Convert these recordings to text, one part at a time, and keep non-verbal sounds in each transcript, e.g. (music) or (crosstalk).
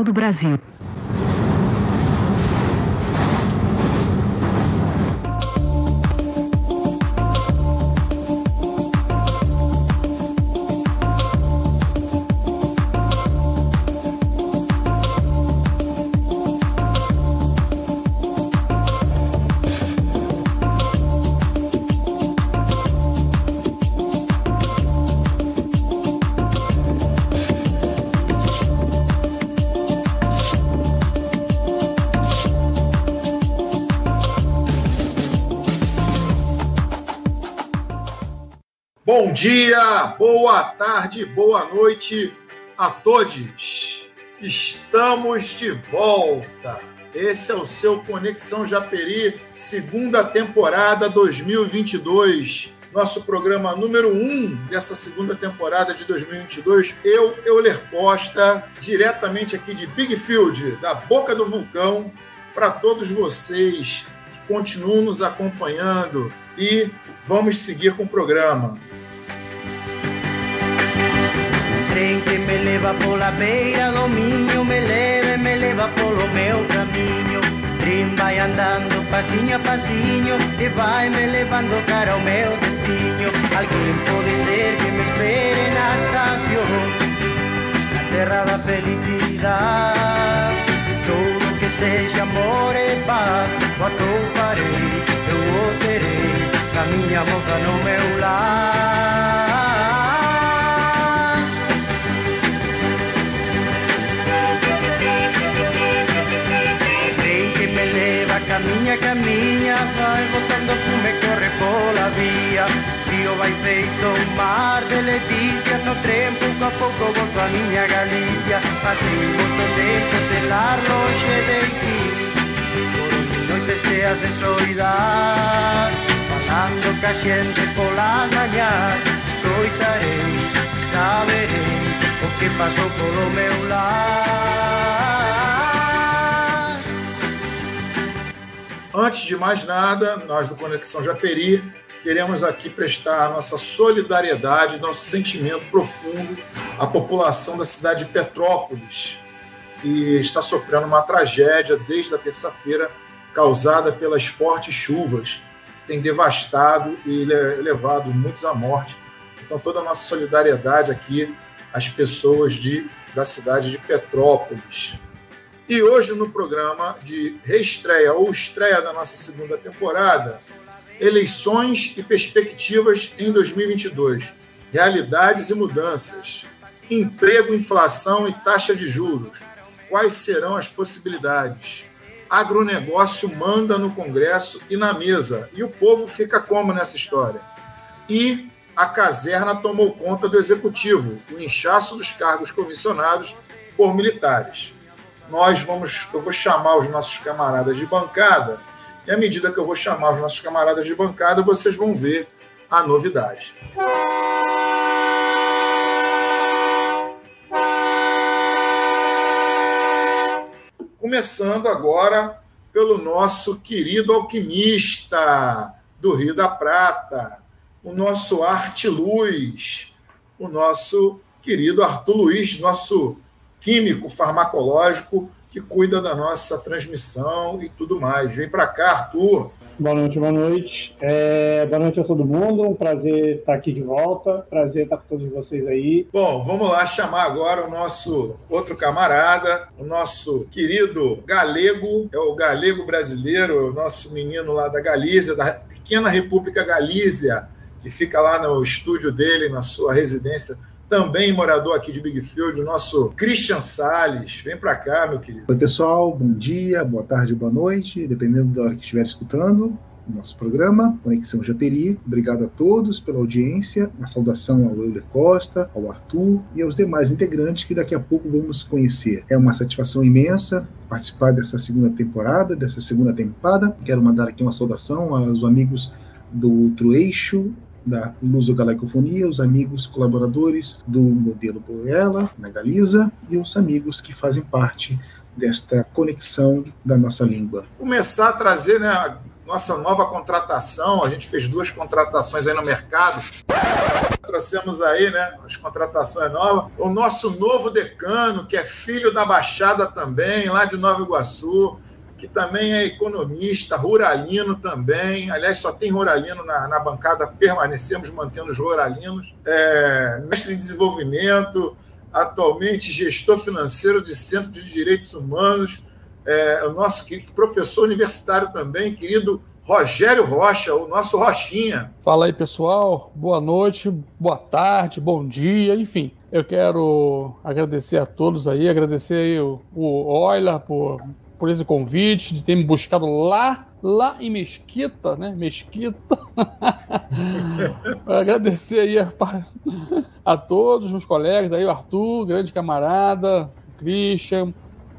Do Brasil. Bom dia, boa tarde, boa noite a todos. Estamos de volta. Esse é o seu Conexão Japeri, segunda temporada 2022. Nosso programa número um dessa segunda temporada de 2022. Eu, Euler Costa, diretamente aqui de Big Field, da Boca do Vulcão, para todos vocês que continuam nos acompanhando e vamos seguir com o programa. Trem que me leva pola beira do minho Me leva e me leva polo meu caminho Trem vai andando passinho a passinho E vai me levando cara ao meu destino. Alguém pode ser que me espere na estação Na terra da felicidade Tudo que seja amor e paz Quanto farei, eu o terei Na minha boca, no meu lar Camiña, camiña, vai botando fume corre pola vía Tío vai feito un mar de leticia, No tren pouco a pouco volto a miña Galicia. Pasei moitos eixos de lar longe de ti. Noites teas de soidar Falando ca xente polas mañás. Soitarei, saberei O que pasou polo meu lar. Antes de mais nada, nós do Conexão Japeri queremos aqui prestar nossa solidariedade, nosso sentimento profundo à população da cidade de Petrópolis, que está sofrendo uma tragédia desde a terça-feira causada pelas fortes chuvas, que tem devastado e levado muitos à morte. Então, toda a nossa solidariedade aqui às pessoas de, da cidade de Petrópolis. E hoje, no programa de reestreia ou estreia da nossa segunda temporada, eleições e perspectivas em 2022, realidades e mudanças, emprego, inflação e taxa de juros, quais serão as possibilidades? Agronegócio manda no Congresso e na mesa, e o povo fica como nessa história? E a caserna tomou conta do executivo, o inchaço dos cargos comissionados por militares nós vamos, eu vou chamar os nossos camaradas de bancada, e à medida que eu vou chamar os nossos camaradas de bancada, vocês vão ver a novidade. Começando agora pelo nosso querido alquimista do Rio da Prata, o nosso Arte Luz, o nosso querido Arthur Luiz, nosso químico farmacológico que cuida da nossa transmissão e tudo mais. Vem para cá, Arthur. Boa noite, boa noite. É, boa noite a todo mundo. Um prazer estar aqui de volta. Prazer estar com todos vocês aí. Bom, vamos lá chamar agora o nosso outro camarada, o nosso querido galego, é o galego brasileiro, o nosso menino lá da Galícia, da pequena República Galícia, que fica lá no estúdio dele, na sua residência também morador aqui de Big Field, o nosso Christian Sales. Vem para cá, meu querido. Oi, pessoal. Bom dia, boa tarde, boa noite, dependendo da hora que estiver escutando nosso programa, Conexão Japeri. Obrigado a todos pela audiência. Uma saudação ao Euler Costa, ao Arthur e aos demais integrantes que daqui a pouco vamos conhecer. É uma satisfação imensa participar dessa segunda temporada, dessa segunda tempada. Quero mandar aqui uma saudação aos amigos do outro eixo, da Lusogalacofonia, os amigos colaboradores do modelo Boela, na Galiza, e os amigos que fazem parte desta conexão da nossa língua. Começar a trazer né, nossa nova contratação. A gente fez duas contratações aí no mercado. Trouxemos aí, né, as contratações novas. O nosso novo decano, que é filho da Baixada também, lá de Nova Iguaçu, que também é economista, ruralino também. Aliás, só tem ruralino na, na bancada, permanecemos mantendo os ruralinos. É, mestre em desenvolvimento, atualmente gestor financeiro de Centro de Direitos Humanos, é, o nosso professor universitário também, querido Rogério Rocha, o nosso Rochinha. Fala aí, pessoal. Boa noite, boa tarde, bom dia, enfim. Eu quero agradecer a todos aí, agradecer aí o, o Euler por por esse convite, de ter me buscado lá, lá em Mesquita, né? Mesquita. (laughs) Agradecer aí a, a, todos meus colegas aí, o Arthur, grande camarada, o Christian.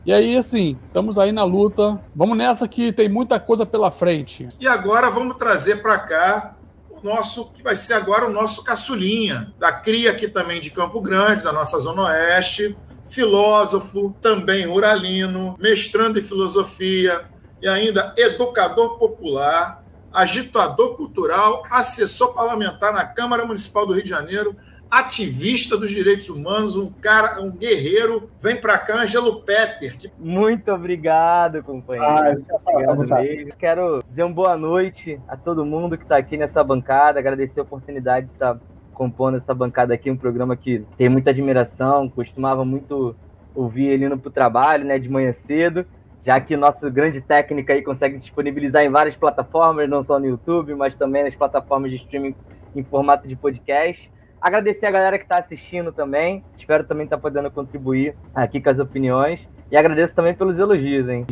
E aí, assim, estamos aí na luta. Vamos nessa que tem muita coisa pela frente. E agora vamos trazer para cá o nosso, que vai ser agora o nosso caçulinha, da cria aqui também de Campo Grande, da nossa Zona Oeste, filósofo, também ruralino, mestrando em filosofia e ainda educador popular, agitador cultural, assessor parlamentar na Câmara Municipal do Rio de Janeiro, ativista dos direitos humanos, um cara, um guerreiro. Vem para cá, Angelo Petter. Que... Muito obrigado, companheiro. Ah, obrigado Quero dizer uma boa noite a todo mundo que está aqui nessa bancada, agradecer a oportunidade de estar compondo essa bancada aqui, um programa que tem muita admiração, costumava muito ouvir ele indo para o trabalho, né, de manhã cedo, já que nosso grande técnico aí consegue disponibilizar em várias plataformas, não só no YouTube, mas também nas plataformas de streaming em formato de podcast. Agradecer a galera que está assistindo também, espero também estar tá podendo contribuir aqui com as opiniões, e agradeço também pelos elogios, hein.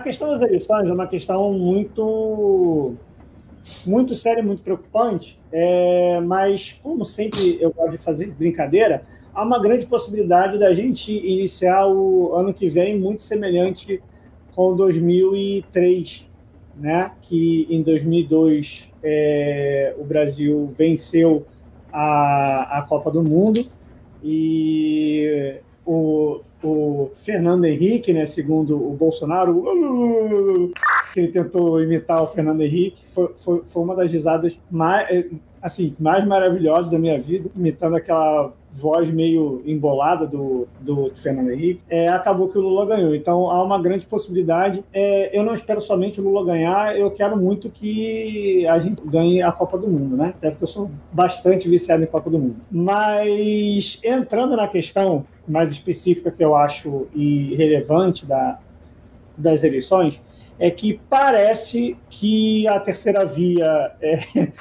Questão das eleições é uma questão muito muito séria, muito preocupante, é, mas como sempre eu gosto de fazer brincadeira, há uma grande possibilidade da gente iniciar o ano que vem muito semelhante com 2003, né? Que em 2002 é, o Brasil venceu a, a Copa do Mundo e o, o Fernando Henrique, né, segundo o Bolsonaro, que ele tentou imitar o Fernando Henrique, foi, foi, foi uma das risadas mais, assim, mais maravilhosas da minha vida, imitando aquela voz meio embolada do, do, Fernando Henrique, é, acabou que o Lula ganhou. Então há uma grande possibilidade. É, eu não espero somente o Lula ganhar, eu quero muito que a gente ganhe a Copa do Mundo, né? Até porque eu sou bastante viciado em Copa do Mundo. Mas entrando na questão mais específica que eu acho e relevante da, das eleições, é que parece que a terceira via é, (laughs)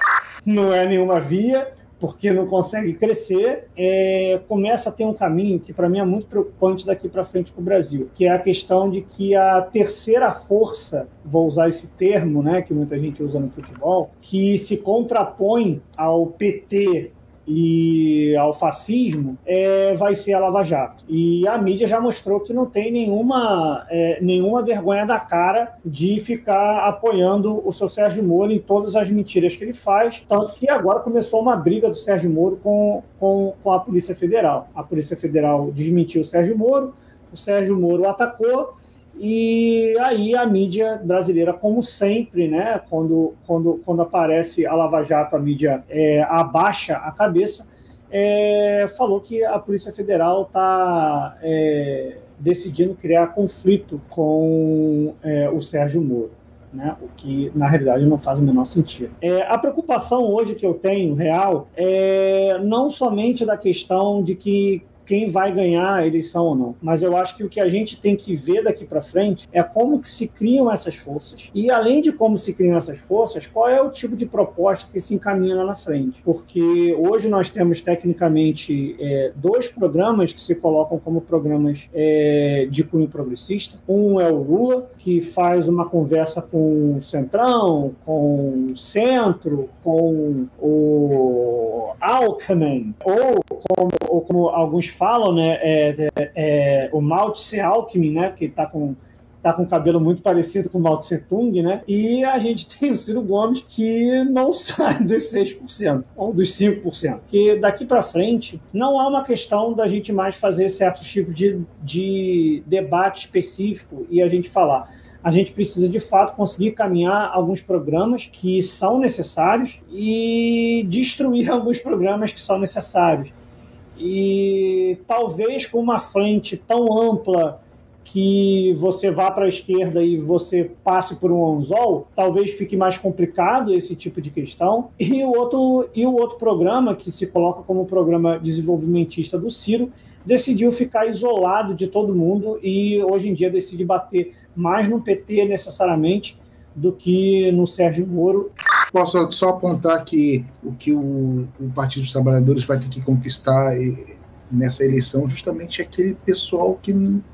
não é nenhuma via, porque não consegue crescer, é, começa a ter um caminho que para mim é muito preocupante daqui para frente para o Brasil, que é a questão de que a terceira força, vou usar esse termo, né, que muita gente usa no futebol, que se contrapõe ao PT e ao fascismo é, vai ser a Lava Jato. E a mídia já mostrou que não tem nenhuma, é, nenhuma vergonha da cara de ficar apoiando o seu Sérgio Moro em todas as mentiras que ele faz. Tanto que agora começou uma briga do Sérgio Moro com, com, com a Polícia Federal. A Polícia Federal desmentiu o Sérgio Moro, o Sérgio Moro atacou E aí a mídia brasileira, como sempre, né, quando, quando, quando aparece a Lava Jato, a mídia é, abaixa a cabeça, é, falou que a Polícia Federal está é, decidindo criar conflito com é, o Sérgio Moro. Né? o que na realidade não faz o menor sentido. É, a preocupação hoje que eu tenho, real, é não somente da questão de que quem vai ganhar a eleição ou não. Mas eu acho que o que a gente tem que ver daqui para frente é como que se criam essas forças. E além de como se criam essas forças, qual é o tipo de proposta que se encaminha lá na frente. Porque hoje nós temos tecnicamente é, dois programas que se colocam como programas é, de cunho progressista. Um é o Lula, que faz uma conversa com o Centrão, com o Centro, com o Alckmin, ou como, ou como alguns falam, né, é, é, é o Mao Tse Alckmin, né, que está com tá com cabelo muito parecido com o Mao Tse Tung, né? E a gente (laughs) tem o Ciro Gomes que não (laughs) sai dos 6%, ou dos 5%. Que daqui para frente não há uma questão da gente mais fazer certos tipos de, de debate específico e a gente falar a gente precisa de fato conseguir caminhar alguns programas que são necessários e destruir (laughs) alguns programas que são necessários. E talvez com uma frente tão ampla que você vá para a esquerda e você passe por um anzol, talvez fique mais complicado esse tipo de questão. E o outro, e o outro programa, que se coloca como programa desenvolvimentista do Ciro, decidiu ficar isolado de todo mundo e hoje em dia decide bater mais no PT necessariamente do que no Sérgio Moro. Posso só apontar que o que o, o Partido dos Trabalhadores vai ter que conquistar eh, nessa eleição justamente é aquele pessoal que,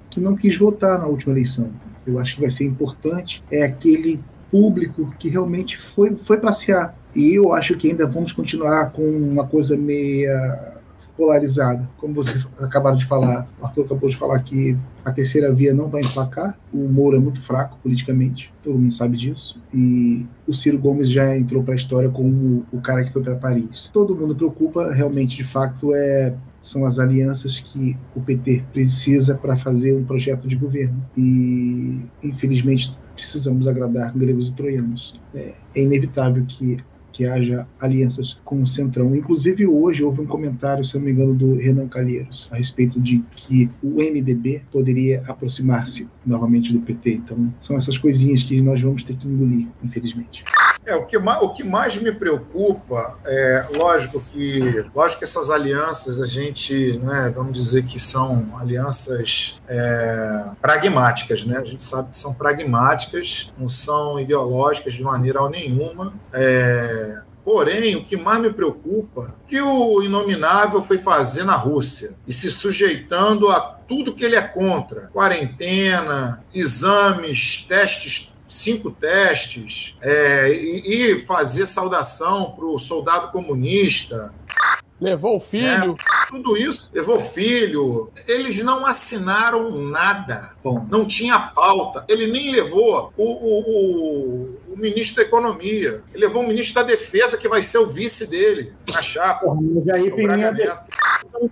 que não quis votar na última eleição. Eu acho que vai ser importante é aquele público que realmente foi, foi passear. E eu acho que ainda vamos continuar com uma coisa meia polarizada. Como vocês acabaram de falar, o Arthur acabou de falar que a terceira via não vai emplacar. O Moro é muito fraco politicamente, todo mundo sabe disso. E o Ciro Gomes já entrou para a história como o cara que foi para Paris. Todo mundo preocupa, realmente, de fato, é são as alianças que o PT precisa para fazer um projeto de governo. E, infelizmente, precisamos agradar gregos e troianos. É, é inevitável que que haja alianças com o Centrão. Inclusive, hoje houve um comentário, se não me engano, do Renan Calheiros, a respeito de que o MDB poderia aproximar-se novamente do PT. Então, são essas coisinhas que nós vamos ter que engolir, infelizmente. É, o que, mais, o que mais me preocupa é, lógico que, lógico que essas alianças a gente, né, vamos dizer que são alianças é, pragmáticas, né? A gente sabe que são pragmáticas, não são ideológicas de maneira nenhuma. É, Porém, o que mais me preocupa é que o Inominável foi fazer na Rússia e se sujeitando a tudo que ele é contra: quarentena, exames, testes cinco testes é, e, e, fazer saudação para o soldado comunista. Levou o filho. É, tudo isso, levou filho. Eles não assinaram nada. Bom. Não tinha pauta. Ele nem levou o, o, o, o, ministro da Economia. Ele levou o ministro da Defesa, que vai ser o vice dele, na chapa. Porra, mas aí tem,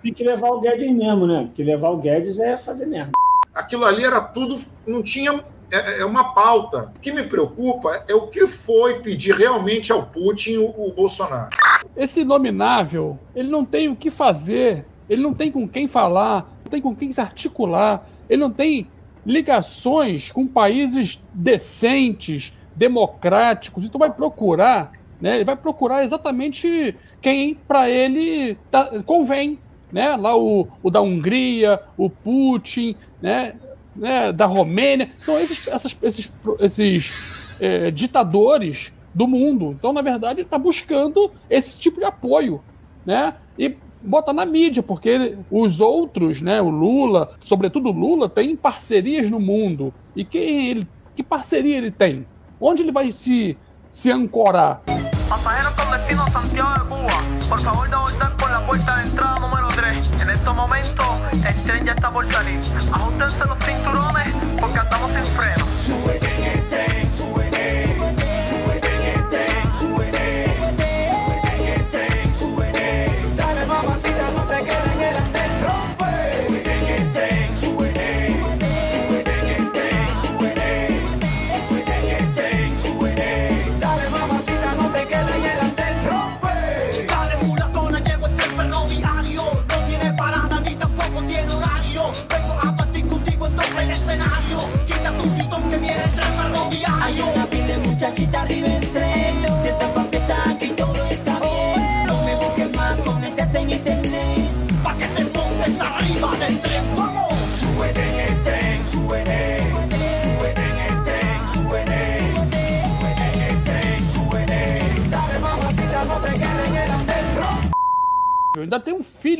tem que levar o Guedes mesmo, né? Porque levar o Guedes é fazer merda. Aquilo ali era tudo. Não tinha é, é, uma pauta. O que me preocupa é o que foi pedir realmente ao Putin o, o Bolsonaro. Esse nominável, ele não tem o que fazer, ele não tem com quem falar, não tem com quem se articular, ele não tem ligações com países decentes, democráticos. Então vai procurar, né? Ele vai procurar exatamente quem para ele tá, convém, né? Lá o, o da Hungria, o Putin, né? Né, da Romênia, são esses, essas, esses, esses é, ditadores do mundo. Então, na verdade, está buscando esse tipo de apoio, né? E bota na mídia, porque os outros, né, o Lula, sobretudo o Lula, tem parcerias no mundo. E quem ele, que parceria ele tem? Onde ele vai se, se ancorar? Pasajeros con destino Santiago de Cuba, por favor de voltar por la puerta de entrada número 3. En estos momentos el tren ya está por salir. Ajustense los cinturones porque andamos sin freno.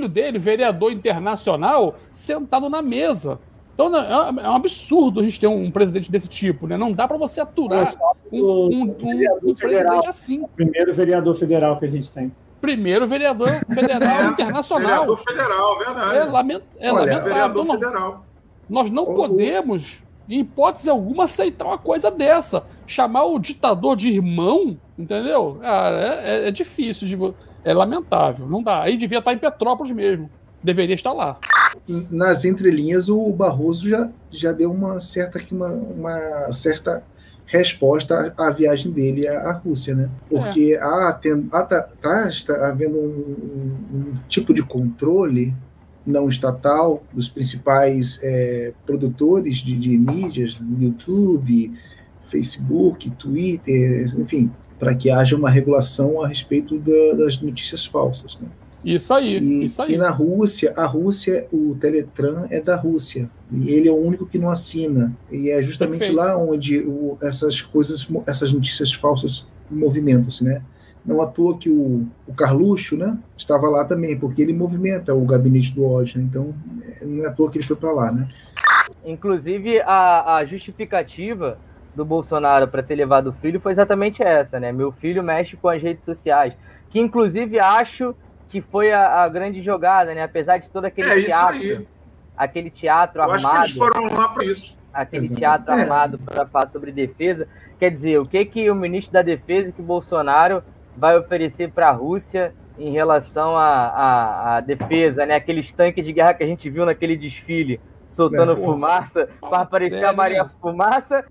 Dele, vereador internacional, sentado na mesa. Então é é um absurdo a gente ter um presidente desse tipo, né? Não dá para você aturar um, um, um, um presidente assim. Primeiro vereador federal que a gente tem. Primeiro vereador federal internacional. Vereador federal, verdade. É, lament, é Olha, lamentável. vereador Não- federal. Nós não podemos, em hipótese alguma, aceitar uma coisa dessa. Chamar o ditador de irmão, entendeu? Cara, é, é- é difícil, de, é lamentável. Não dá. Aí devia estar em Petrópolis mesmo. Deveria estar lá. nas entrelinhas o Barroso já, já deu uma certa uma, uma certa resposta à, à viagem dele à, à Rússia, né? Porque há, ten- há- tá, tá- está havendo um, um- um tipo de controle não estatal dos principais é, produtores de, de mídias, YouTube, Facebook, Twitter, enfim, para que haja uma regulação a respeito da- das notícias falsas, né? Isso aí, E, isso aí. e na Rússia, a Rússia, o Teletran é da Rússia. E ele é o único que não assina. E é justamente Perfeito. lá onde o- essas coisas, essas notícias falsas movimentam-se, né? Não à toa que o, o Carluxo, né, estava lá também, porque ele movimenta o gabinete do ódio, né? Então, é, não é à toa que ele foi para lá, né? Inclusive, a, a justificativa do Bolsonaro para ter levado o filho foi exatamente essa, né? Meu filho mexe com as redes sociais. Que, inclusive, acho que foi a, a grande jogada, né? Apesar de todo aquele É isso teatro, aí. aquele teatro Eu acho que armado, eles foram lá para isso. aquele Exato. teatro É. armado para falar sobre defesa. Quer dizer, o que que o ministro da Defesa, que o Bolsonaro vai oferecer para a Rússia em relação à à- à defesa, né? Aqueles tanques de guerra que a gente viu naquele desfile soltando É. fumaça para aparecer a sério, Maria né? Fumaça.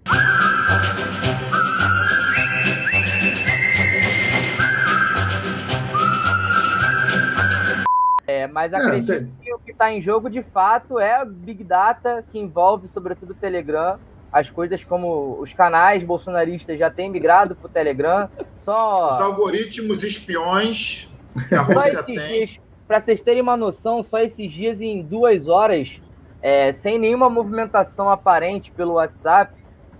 É, mas acredito tem- que o que está em jogo de fato é o Big Data, que envolve sobretudo o Telegram. As coisas como os canais bolsonaristas já têm migrado para o Telegram. Só, Os algoritmos espiões que a só Rússia esses tem. dias, para vocês terem uma noção, só esses dias em duas horas, é, sem nenhuma movimentação aparente pelo WhatsApp,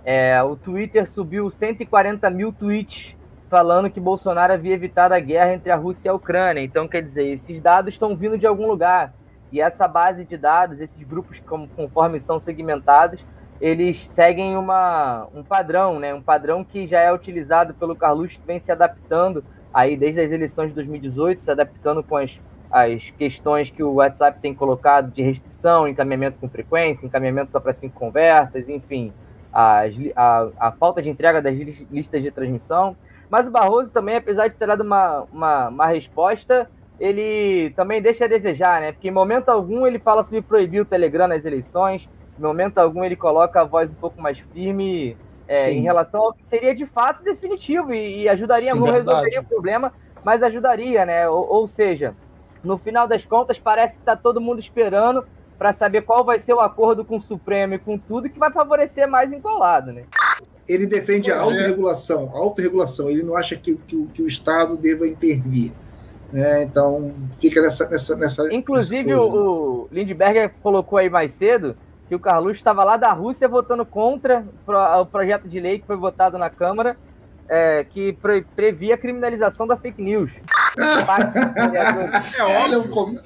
é, o Twitter subiu 140 mil tweets falando que Bolsonaro havia evitado a guerra entre a Rússia e a Ucrânia. Então, quer dizer, esses dados estão vindo de algum lugar. E essa base de dados, esses grupos, conforme são segmentados, eles seguem uma, um padrão, né? Um padrão que já é utilizado pelo Carluxo, que vem se adaptando aí desde as eleições de 2018, se adaptando com as, as questões que o WhatsApp tem colocado de restrição, encaminhamento com frequência, encaminhamento só para cinco conversas, enfim, as a, a falta de entrega das lis- listas de transmissão. Mas o Barroso também, apesar de ter dado uma, uma, uma resposta, ele também deixa a desejar, né? Porque em momento algum ele fala sobre proibir o Telegram nas eleições, em momento algum ele coloca a voz um pouco mais firme é, em relação ao que seria de fato definitivo e, e ajudaria, Sim, não verdade. resolveria o problema, mas ajudaria, né? Ou, ou seja, no final das contas, parece que está todo mundo esperando para saber qual vai ser o acordo com o Supremo e com tudo que vai favorecer mais em qual lado, né? Ele defende a Pois é. autorregulação, autorregulação. Ele não acha que, que, que o Estado deva intervir. Né? Então, fica nessa. nessa, nessa Inclusive, nessa o, o Lindbergh colocou aí mais cedo que o Carluxo estava lá da Rússia votando contra o projeto de lei que foi votado na Câmara, é, que pre- previa a criminalização da fake news. É Ele é óbvio.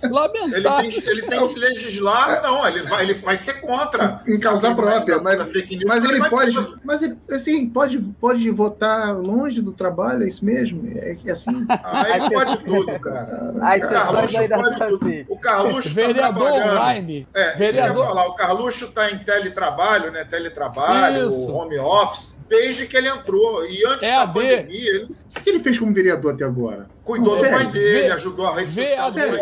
Ele tem, ele tem que legislar, não, ele vai, ele vai ser contra. em causa a própria, da mas, fake news, mas ele vai pode, preso. mas ele, assim, pode, pode votar longe do trabalho, é isso mesmo? É que assim, Ah, ele pode tudo, cara. O Carluxo pode tudo. assim. O Carluxo está Vereador trabalhando. online. É, isso que eu ia Vereador- falar. O Carluxo está em teletrabalho, né? Teletrabalho, Isso. home office, desde que ele entrou. E antes da EAD. pandemia, ele o que ele fez como vereador até agora? Cuidou do pai dele, Vê- ajudou a rede social. dele.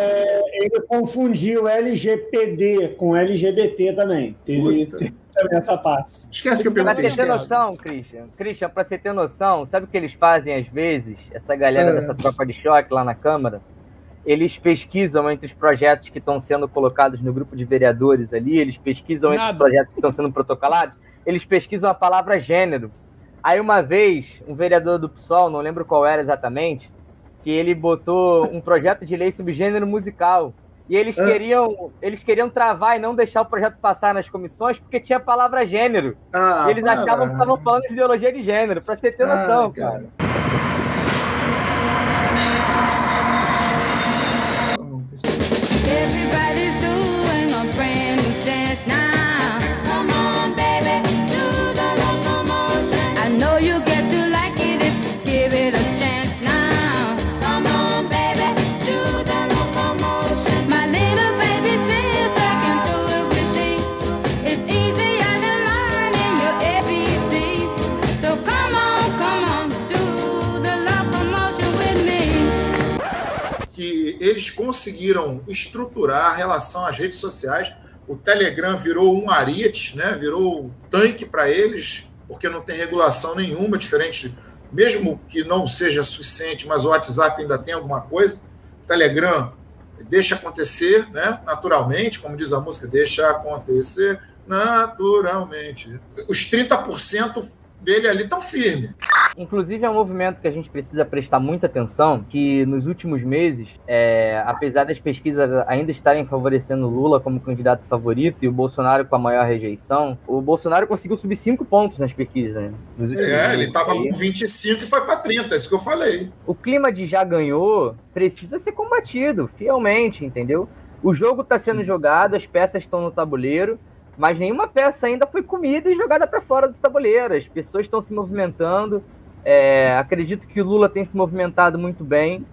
Ele confundiu LGPD com LGBT também. Teve, teve também essa parte. Esquece que eu Pra perguntei. você ter noção, Christian, Christian, pra você ter noção, sabe o que eles fazem às vezes? Essa galera É. dessa tropa de choque lá na Câmara? Eles pesquisam entre os projetos que estão sendo colocados no grupo de vereadores ali, eles pesquisam entre os Nada. projetos que estão sendo protocolados, eles pesquisam a palavra gênero. Aí uma vez, um vereador do PSOL, não lembro qual era exatamente, que ele botou um projeto de lei sobre gênero musical. E eles Ah. queriam, eles queriam travar e não deixar o projeto passar nas comissões porque tinha a palavra gênero. Ah, e eles para. achavam que estavam falando de ideologia de gênero, pra você ter Ah, noção, cara. Everybody's doing a brand new dance now. Eles conseguiram estruturar a relação às redes sociais. O Telegram virou um ariete, né? virou um tanque para eles, porque não tem regulação nenhuma, diferente, mesmo que não seja suficiente, mas o WhatsApp ainda tem alguma coisa. O Telegram deixa acontecer, né? naturalmente, como diz a música, deixa acontecer naturalmente. Os 30% dele ali estão firmes. Inclusive, é um movimento que a gente precisa prestar muita atenção, que nos últimos meses, é, apesar das pesquisas ainda estarem favorecendo o Lula como candidato favorito e o Bolsonaro com a maior rejeição, o Bolsonaro conseguiu subir cinco pontos nas pesquisas, né? É, ele estava com 25 e foi para 30, é isso que eu falei. O clima de já ganhou precisa ser combatido fielmente, entendeu? O jogo está sendo jogado, as peças estão no tabuleiro, mas nenhuma peça ainda foi comida e jogada para fora do tabuleiro. As pessoas estão se movimentando. É, acredito que o Lula tem se movimentado muito bem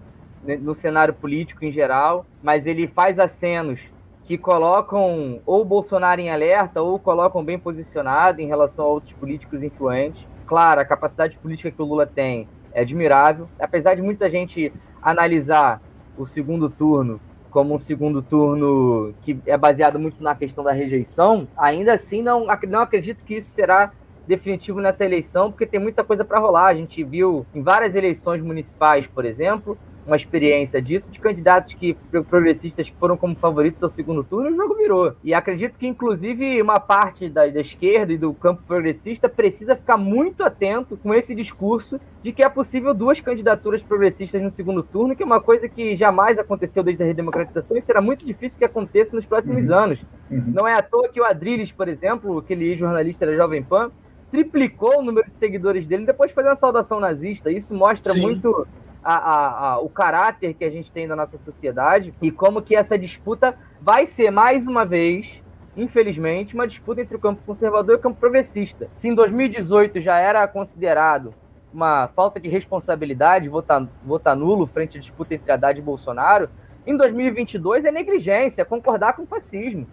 né, no cenário político em geral, mas ele faz acenos que colocam ou Bolsonaro em alerta ou colocam bem posicionado em relação a outros políticos influentes. Claro, a capacidade política que o Lula tem é admirável, apesar de muita gente analisar o segundo turno como um segundo turno que é baseado muito na questão da rejeição, ainda assim não, não acredito que isso será definitivo nessa eleição, porque tem muita coisa para rolar. A gente viu em várias eleições municipais, por exemplo, uma experiência disso, de candidatos que pro- progressistas que foram como favoritos ao segundo turno, o jogo virou. E acredito que, inclusive, uma parte da, da esquerda e do campo progressista precisa ficar muito atento com esse discurso de que é possível duas candidaturas progressistas no segundo turno, que é uma coisa que jamais aconteceu desde a redemocratização e será muito difícil que aconteça nos próximos anos. Uhum. Não é à toa que o Adriles, por exemplo, aquele jornalista da Jovem Pan, triplicou o número de seguidores dele depois de fazer uma saudação nazista. Isso mostra Sim. muito a- a- a- o caráter que a gente tem da nossa sociedade e como que essa disputa vai ser, mais uma vez, infelizmente, uma disputa entre o campo conservador e o campo progressista. Se em 2018 já era considerado uma falta de responsabilidade votar, votar nulo frente à disputa entre Haddad e Bolsonaro, em 2022 é negligência, é concordar com o fascismo.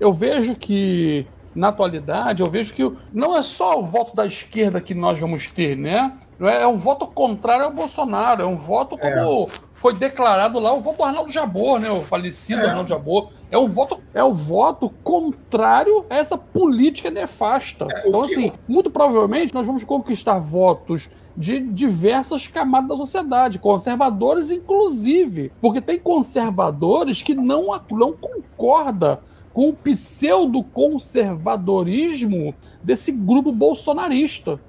Eu vejo que, na atualidade, eu vejo que não é só o voto da esquerda que nós vamos ter, né? É é um voto contrário ao Bolsonaro, é um voto como foi declarado lá, o voto do Arnaldo Jabor, né? O falecido É. Arnaldo Jabor. É um voto, é um voto contrário a essa política nefasta. É, então, que- assim, muito provavelmente nós vamos conquistar votos de diversas camadas da sociedade, conservadores inclusive, porque tem conservadores que não, não concorda com o pseudo-conservadorismo desse grupo bolsonarista,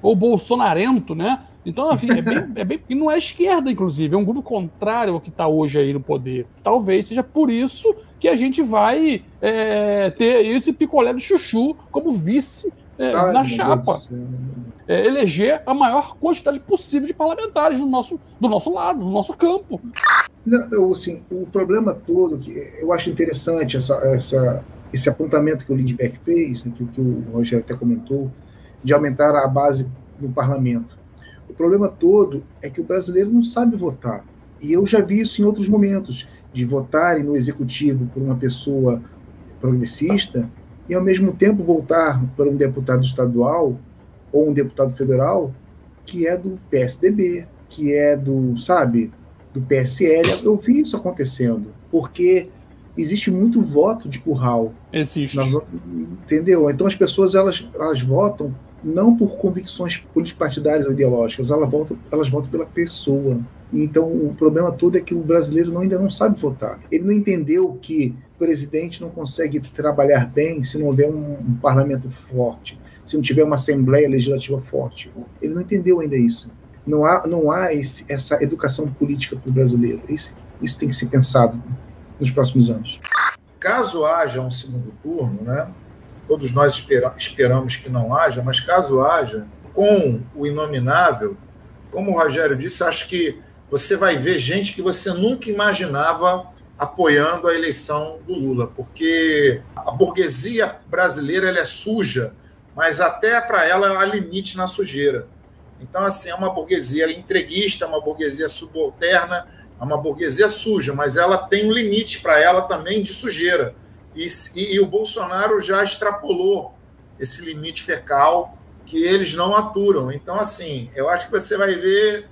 ou bolsonarento, né? Então, assim, é bem, é bem. E não é esquerda, inclusive, é um grupo contrário ao que está hoje aí no poder. Talvez seja por isso que a gente vai é, ter esse picolé do chuchu como vice é, Ai, na meu chapa é, eleger a maior quantidade possível de parlamentares do nosso, do nosso lado, do nosso campo. Não, eu, assim, o problema todo, que eu acho interessante essa, essa, esse apontamento que o Lindbeck fez, né, que, que o Rogério até comentou, de aumentar a base no parlamento. O problema todo é que o brasileiro não sabe votar. E eu já vi isso em outros momentos, de votarem no executivo por uma pessoa progressista e, ao mesmo tempo, votar por um deputado estadual ou um deputado federal que é do PSDB, que é do, sabe, do PSL. Eu vi isso acontecendo, porque existe muito voto de curral. Existe. Nós- entendeu? Então as pessoas elas, elas votam não por convicções político-partidárias ou ideológicas, elas votam, elas votam pela pessoa. Então, o problema todo é que o brasileiro não, ainda não sabe votar. Ele não entendeu que o presidente não consegue trabalhar bem se não houver um, um parlamento forte, se não tiver uma assembleia legislativa forte. Ele não entendeu ainda isso. Não há, não há esse, essa educação política para o brasileiro. Isso, isso tem que ser pensado nos próximos anos. Caso haja um segundo turno, né? Todos nós espera, esperamos que não haja, mas caso haja, com o inominável, como o Rogério disse, acho que você vai ver gente que você nunca imaginava apoiando a eleição do Lula, porque a burguesia brasileira ela é suja, mas até para ela há limite na sujeira. Então, assim, é uma burguesia entreguista, uma burguesia subalterna, é uma burguesia suja, mas ela tem um limite para ela também de sujeira. E, e, e, o Bolsonaro já extrapolou esse limite fecal que eles não aturam. Então, assim, eu acho que você vai ver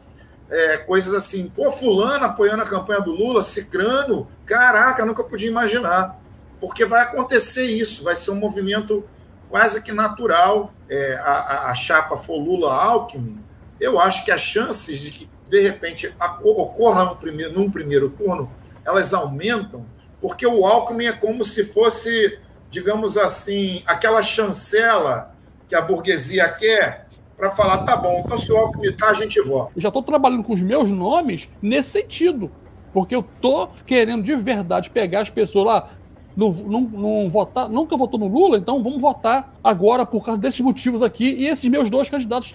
é, coisas assim, pô, fulano apoiando a campanha do Lula, Cicrano, caraca, nunca podia imaginar. Porque vai acontecer isso, vai ser um movimento quase que natural. É, a, a, chapa for Lula-Alckmin, eu acho que as chances de que, de repente, ocorra no primeiro, num primeiro turno, elas aumentam, porque o Alckmin é como se fosse, digamos assim, aquela chancela que a burguesia quer para falar, tá bom, então se o Alckmin tá, a gente vota. Eu já estou trabalhando com os meus nomes nesse sentido. Porque eu tô querendo de verdade pegar as pessoas lá, não, não, não, votar, nunca votou no Lula, então vamos votar agora por causa desses motivos aqui. E esses meus dois candidatos,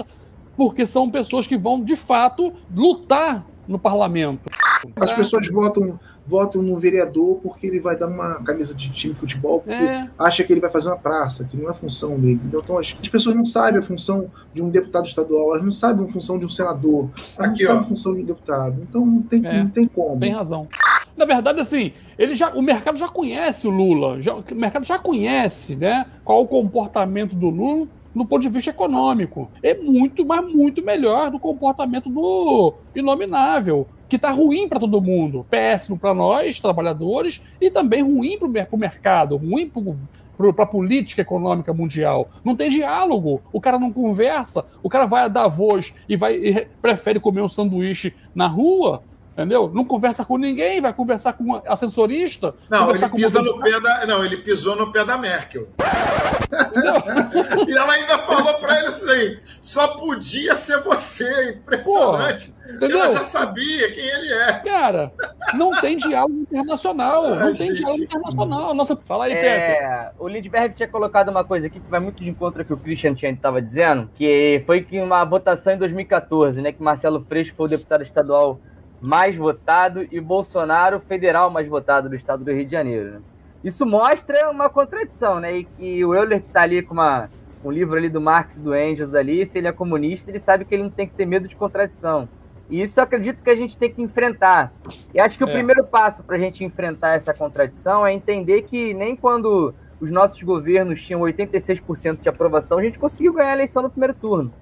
porque são pessoas que vão de fato lutar no parlamento. As pessoas votam votam no vereador porque ele vai dar uma camisa de time de futebol, porque é. acha que ele vai fazer uma praça, que não é função dele. Então, as, as, pessoas não sabem a função de um deputado estadual, elas não sabem a função de um senador, elas Aqui, não sabem a função de um deputado. Então, não tem, é. não tem como. Tem razão. Na verdade, assim, ele já, o mercado já conhece o Lula, já, o mercado já conhece né, qual o comportamento do Lula no ponto de vista econômico. É muito, mas muito melhor do comportamento do inominável que está ruim para todo mundo, péssimo para nós, trabalhadores, e também ruim para o mercado, ruim para a política econômica mundial. Não tem diálogo, o cara não conversa, o cara vai a Davos e, vai, e prefere comer um sanduíche na rua, Entendeu? Não conversa com ninguém, vai conversar com assessorista. Não, ele pisa no pé da. Não, ele pisou no pé da Merkel. (laughs) e ela ainda falou para ele assim: só podia ser você. Impressionante. Porra, entendeu? Ela já sabia quem ele é. Cara, não tem diálogo internacional. Ai, não tem gente. diálogo internacional. Nossa, fala aí, é, O Lindbergh tinha colocado uma coisa aqui que vai muito de encontro ao que o Christian tinha estava dizendo, que foi que uma votação em 2014, né? Que Marcelo Freixo foi o deputado estadual mais votado e Bolsonaro federal mais votado do estado do Rio de Janeiro. Né? Isso mostra uma contradição, né? E que o Euler que está ali com uma, um livro ali do Marx e do Engels ali, se ele é comunista, ele sabe que ele não tem que ter medo de contradição. E isso eu acredito que a gente tem que enfrentar. E acho que é. o primeiro passo para a gente enfrentar essa contradição é entender que nem quando os nossos governos tinham 86% de aprovação, a gente conseguiu ganhar a eleição no primeiro turno.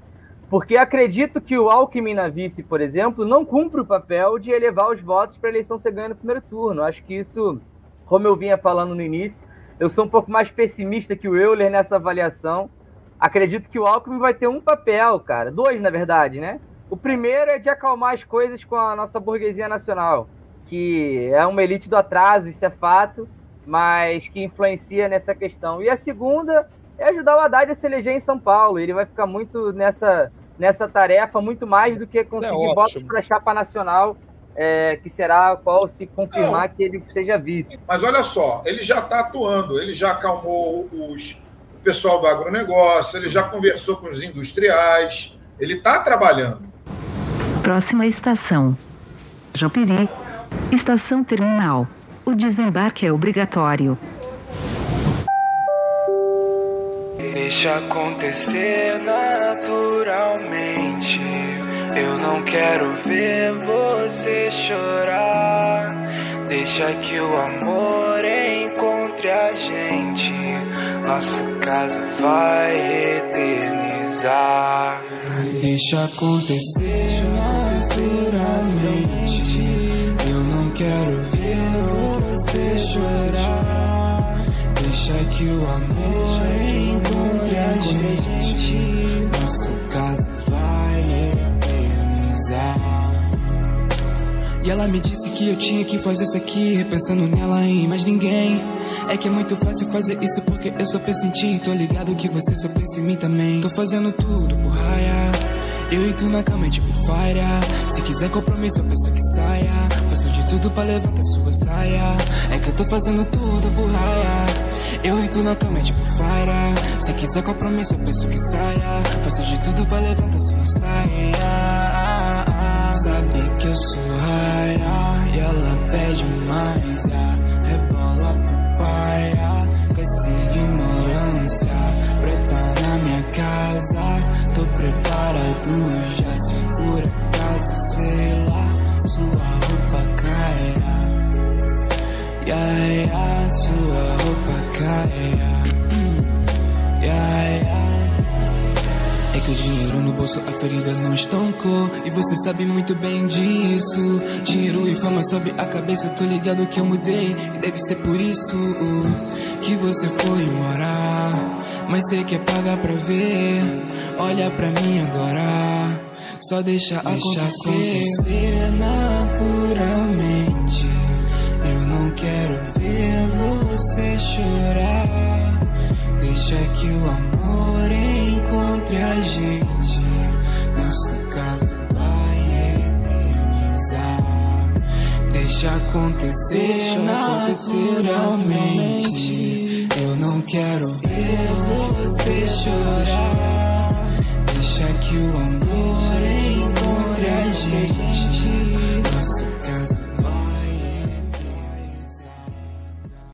Porque acredito que o Alckmin na vice, por exemplo, não cumpre o papel de elevar os votos para a eleição ser ganha no primeiro turno. Acho que isso, como eu vinha falando no início, eu sou um pouco mais pessimista que o Euler nessa avaliação. Acredito que o Alckmin vai ter um papel, cara. Dois, na verdade, né? O primeiro é de acalmar as coisas com a nossa burguesia nacional, que é uma elite do atraso, isso é fato, mas que influencia nessa questão. E a segunda é ajudar o Haddad a se eleger em São Paulo. Ele vai ficar muito nessa nessa tarefa muito mais do que conseguir é votos para a chapa nacional, é, que será a qual se confirmar Não. que ele seja vice. Mas olha só, ele já está atuando, ele já acalmou os, o pessoal do agronegócio, ele já conversou com os industriais, ele está trabalhando. Próxima estação. Japeri. Estação terminal. O desembarque é obrigatório. Deixa acontecer naturalmente. Eu não quero ver você chorar. Deixa que o amor encontre a gente. Nosso caso vai eternizar. Deixa acontecer naturalmente. Eu não quero ver você chorar. Deixa que o amor encontre Nosso caso vai eternizar. E ela me disse que eu tinha que fazer isso aqui, repensando nela em mais ninguém. É que é muito fácil fazer isso porque eu só penso em ti. Tô ligado que você só pensa em mim também. Tô fazendo tudo por raia. Eu e tu na cama é tipo fire. Se quiser compromisso, eu peço que saia. Faço de tudo pra levantar sua saia. É que eu tô fazendo tudo por raia. Eu e tu na cama é tipo fire. Se quiser compromisso, eu peço que saia. Faço de tudo pra levantar sua saia. Sabe que eu sou raia. E ela pede mais. ah. Rebola pro pai. ah. Com ignorância. Preta na minha casa. Tô preparado já. Se por acaso, sei lá. Sua roupa caia. O dinheiro no bolso, a ferida não estancou. E você sabe muito bem disso. Dinheiro e fama sobe a cabeça, tô ligado que eu mudei. E deve ser por isso que você foi morar. Mas você quer pagar pra ver. Olha pra mim agora. Só deixa, deixa acontecer naturalmente. Você chorar. Deixa que o amor encontre a gente. Nosso caso vai eternizar. Deixa acontecer naturalmente. Eu não quero ver você chorar. Deixa que o amor encontre a gente.